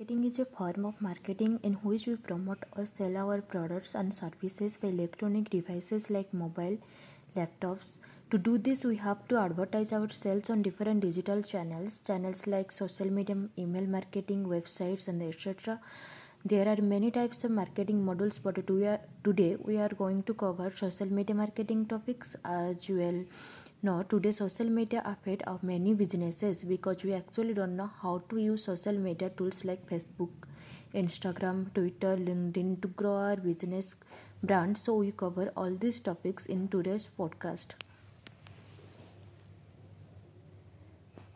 Marketing is a form of marketing in which we promote or sell our products and services by electronic devices like mobile, laptops. To do this, we have to advertise ourselves on different digital channels, channels like social media, email marketing, websites, and etc. There are many types of marketing models, but uh, today we are going to cover social media marketing topics uh, as well. Now, today social media affect of many businesses because we actually don't know how to use social media tools like Facebook, Instagram, Twitter, LinkedIn to grow our business brand. So we cover all these topics in today's podcast.